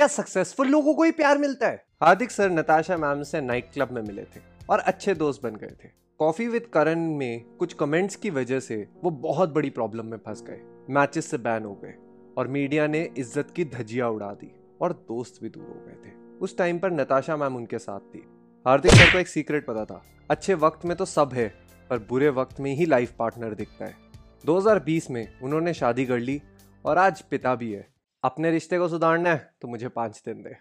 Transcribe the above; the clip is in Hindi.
क्या सक्सेसफुल लोगों को ही प्यार मिलता है? हार्दिक सर नताशा मैम से नाइट क्लब में मिले थे और अच्छे दोस्त बन गए थे। कॉफ़ी विद करण में कुछ कमेंट्स की वजह से वो बहुत बड़ी प्रॉब्लम में फंस गए। मैचेस से बैन हो गए और मीडिया ने इज़्ज़त की धजिया उड़ा दी और दोस्त भी दूर हो गए थे। उस टाइम पर नताशा मैम उनके साथ थी। हार्दिक सर को एक सीक्रेट पता था। अच्छे वक्त में तो सब है, पर बुरे वक्त में ही लाइफ पार्टनर दिखता है। 2020 में उन्होंने शादी कर ली और आज पिता भी है। अपने रिश्ते को सुधारना है तो मुझे पाँच दिन दे।